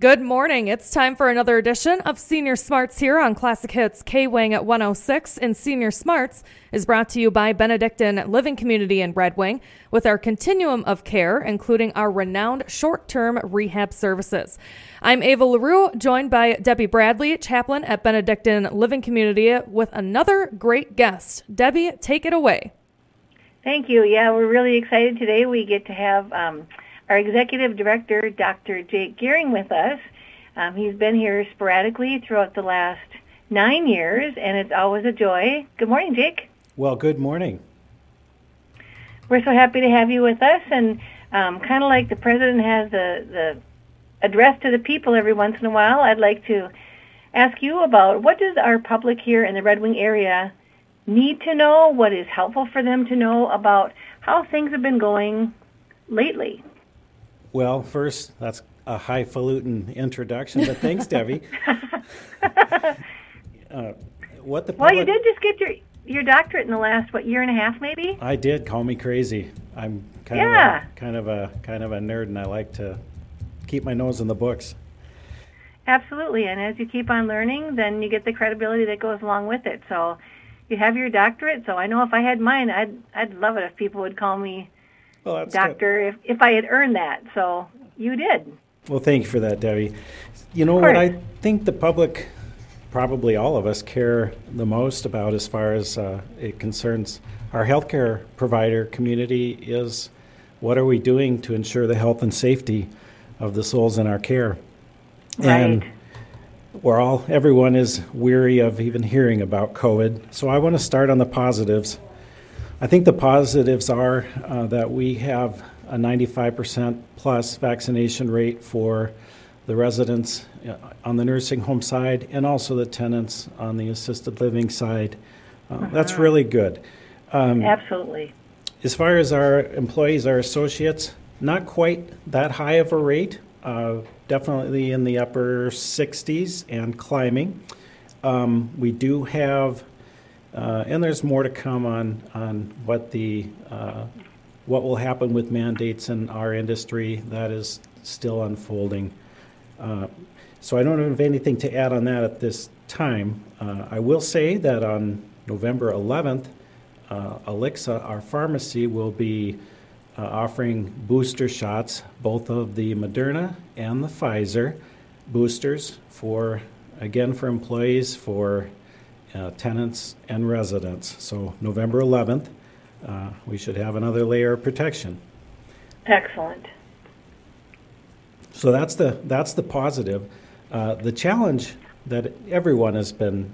Good morning. It's time for another edition of Senior Smarts here on Classic Hits K Wing at 106. And Senior Smarts is brought to you by Benedictine Living Community in Red Wing with our continuum of care, including our renowned short term rehab services. I'm Ava LaRue, joined by Debbie Bradley, chaplain at Benedictine Living Community, with another great guest. Debbie, take it away. Thank you. Yeah, we're really excited today. We get to have um, our executive director, Dr. Jake Gearing, with us. Um, he's been here sporadically throughout the last nine years, and it's always a joy. Good morning, Jake. Well, good morning. We're so happy to have you with us, and um, kind of like the president has the, the address to the people every once in a while, I'd like to ask you about what does our public here in the Red Wing area need to know, what is helpful for them to know about how things have been going lately. Well, first, that's a highfalutin introduction, but thanks, Debbie. uh, what the public, well, you did just get your your doctorate in the last what year and a half, maybe. I did. Call me crazy. I'm kind yeah. of a, kind of a kind of a nerd, and I like to keep my nose in the books. Absolutely, and as you keep on learning, then you get the credibility that goes along with it. So, you have your doctorate. So I know if I had mine, I'd I'd love it if people would call me well, doctor if, if I had earned that. So you did. Well, thank you for that, Debbie. You know what I think the public, probably all of us, care the most about as far as uh, it concerns our healthcare provider community is what are we doing to ensure the health and safety of the souls in our care? Right. And we're all, everyone is weary of even hearing about COVID. So I want to start on the positives I think the positives are uh, that we have a 95% plus vaccination rate for the residents uh, on the nursing home side and also the tenants on the assisted living side. Uh, uh-huh. That's really good. Um, Absolutely. As far as our employees, our associates, not quite that high of a rate, uh, definitely in the upper 60s and climbing. Um, we do have uh, and there's more to come on, on what the uh, what will happen with mandates in our industry. That is still unfolding. Uh, so I don't have anything to add on that at this time. Uh, I will say that on November 11th, uh, Alixa, our pharmacy, will be uh, offering booster shots, both of the Moderna and the Pfizer boosters for again for employees for uh, tenants and residents. So November 11th, uh, we should have another layer of protection. Excellent. So that's the that's the positive. Uh, the challenge that everyone has been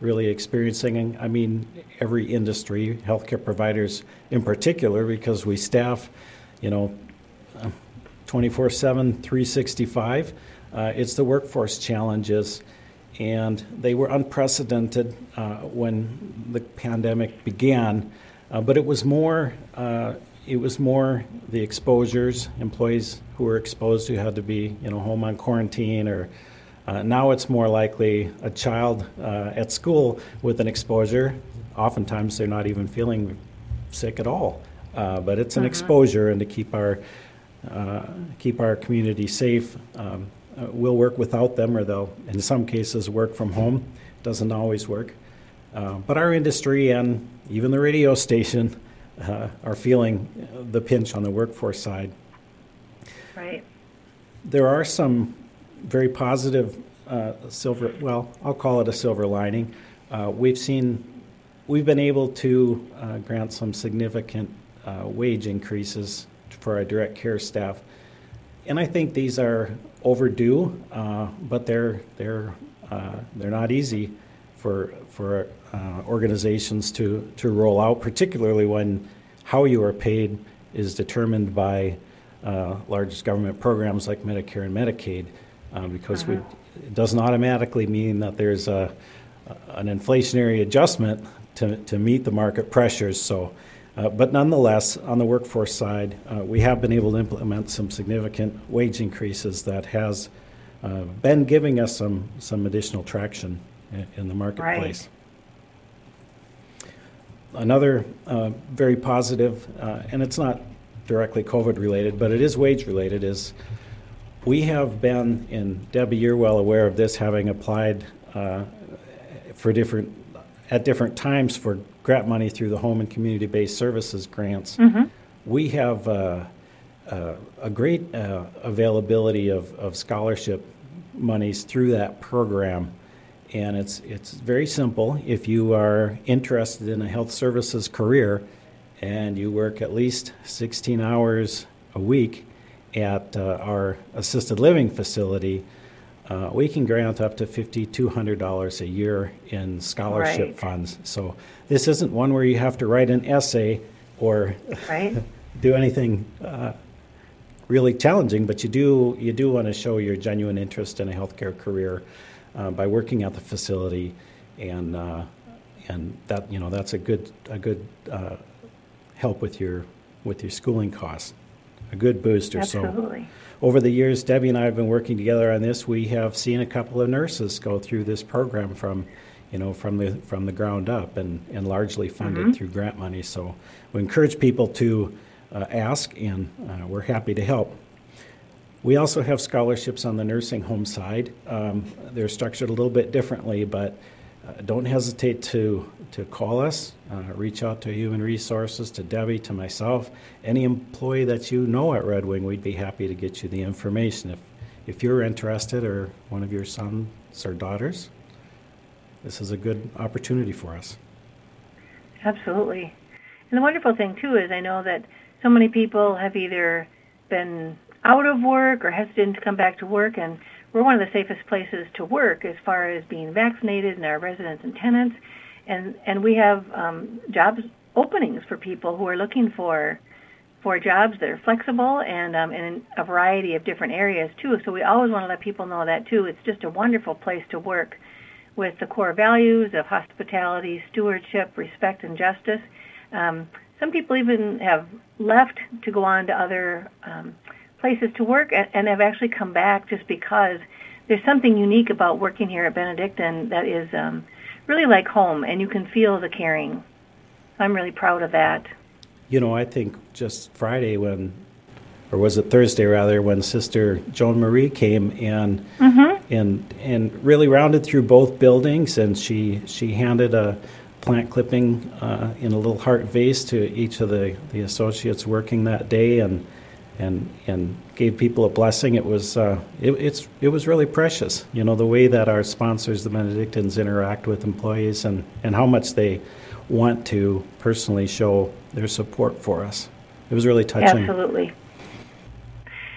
really experiencing. I mean, every industry, healthcare providers in particular, because we staff, you know, 24 7, 365. Uh, it's the workforce challenges and they were unprecedented uh, when the pandemic began. Uh, but it was more uh, it was more the exposures, employees who were exposed who had to be you know home on quarantine or. Uh, now it's more likely a child uh, at school with an exposure. Oftentimes they're not even feeling sick at all, uh, but it's an mm-hmm. exposure, and to keep our keep our community safe, um, uh, will work without them, or they'll, in some cases, work from home. Doesn't always work. Uh, but our industry and even the radio station uh, are feeling the pinch on the workforce side. Right. There are some very positive uh, silver, well, I'll call it a silver lining. Uh, we've seen, we've been able to uh, grant some significant wage increases for our direct care staff. And I think these are overdue, uh, but they're they're uh, they're not easy for for uh, organizations to to roll out, particularly when how you are paid is determined by uh, large government programs like Medicare and Medicaid, uh, because uh-huh. we, it doesn't automatically mean that there's a an inflationary adjustment to to meet the market pressures. So. Uh, but nonetheless, on the workforce side, uh, we have been able to implement some significant wage increases that has uh, been giving us some, some additional traction in, in the marketplace. Right. Another uh, very positive, uh, and it's not directly COVID related, but it is wage related, is We have been, and Debbie, you're well aware of this, having applied uh, for different at different times for grant money through the home and community-based services grants. We have uh, uh, a great uh, availability of, of scholarship monies through that program. And it's, it's very simple. If you are interested in a health services career and you work at least 16 hours a week at uh, our assisted living facility, uh, we can grant up to $5,200 a year in scholarship Right. funds. So this isn't one where you have to write an essay or Right? do anything uh, really challenging, but you do you do want to show your genuine interest in a healthcare career uh, by working at the facility, and uh, and that you know that's a good a good uh, help with your with your schooling costs, a good booster. So Absolutely. over the years, Debbie and I have been working together on this. We have seen a couple of nurses go through this program from, you know, from the from the ground up and, and largely funded through grant money. So we encourage people to uh, ask, and uh, we're happy to help. We also have scholarships on the nursing home side. Um, they're structured a little bit differently, but uh, don't hesitate to, to call us, uh, reach out to Human Resources, to Debbie, to myself. Any employee that you know at Red Wing, we'd be happy to get you the information. If, if you're interested or one of your sons or daughters, this is a good opportunity for us. Absolutely. And the wonderful thing too is I know that so many people have either been out of work or hesitant to come back to work and we're one of the safest places to work as far as being vaccinated and our residents and tenants and and we have um, jobs openings for people who are looking for for jobs that are flexible and um, in a variety of different areas too. So we always want to let people know that too. It's just a wonderful place to work with the core values of hospitality, stewardship, respect, and justice. Um, some people even have left to go on to other um, places to work and, have actually come back just because there's something unique about working here at Benedictine that is um, really like home, and you can feel the caring. I'm really proud of that. You know, I think just Friday when, or was it Thursday rather, when Sister Joan Marie came and and and really rounded through both buildings, and she she handed a plant clipping uh, in a little heart vase to each of the, the associates working that day, and and and gave people a blessing. It was uh, it, it's it was really precious. You know the way that our sponsors, the Benedictines, interact with employees, and and how much they want to personally show their support for us. It was really touching. Absolutely.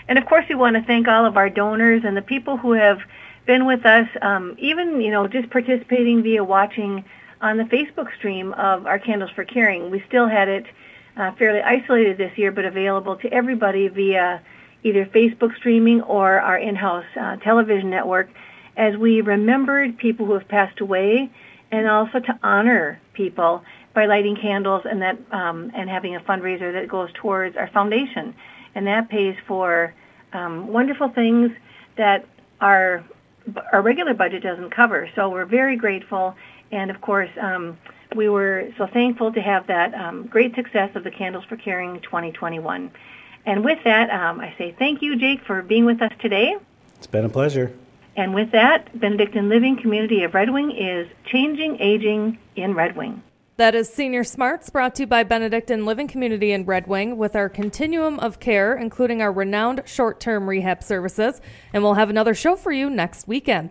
And of course, we want to thank all of our donors and the people who have been with us, um, even you know, just participating via watching on the Facebook stream of our Candles for Caring. We still had it uh, fairly isolated this year, but available to everybody via either Facebook streaming or our in-house uh, television network, as we remembered people who have passed away, and also to honor people by lighting candles and that um, and having a fundraiser that goes towards our foundation, and that pays for um, wonderful things that our our regular budget doesn't cover. So we're very grateful, and of course. Um, we were so thankful to have that um, great success of the Candles for Caring 2021. And with that, um, I say thank you, Jake, for being with us today. It's been a pleasure. And with that, Benedictine Living Community of Red Wing is changing aging in Red Wing. That is Senior Smarts, brought to you by Benedictine Living Community in Red Wing, with our continuum of care, including our renowned short term rehab services. And we'll have another show for you next weekend.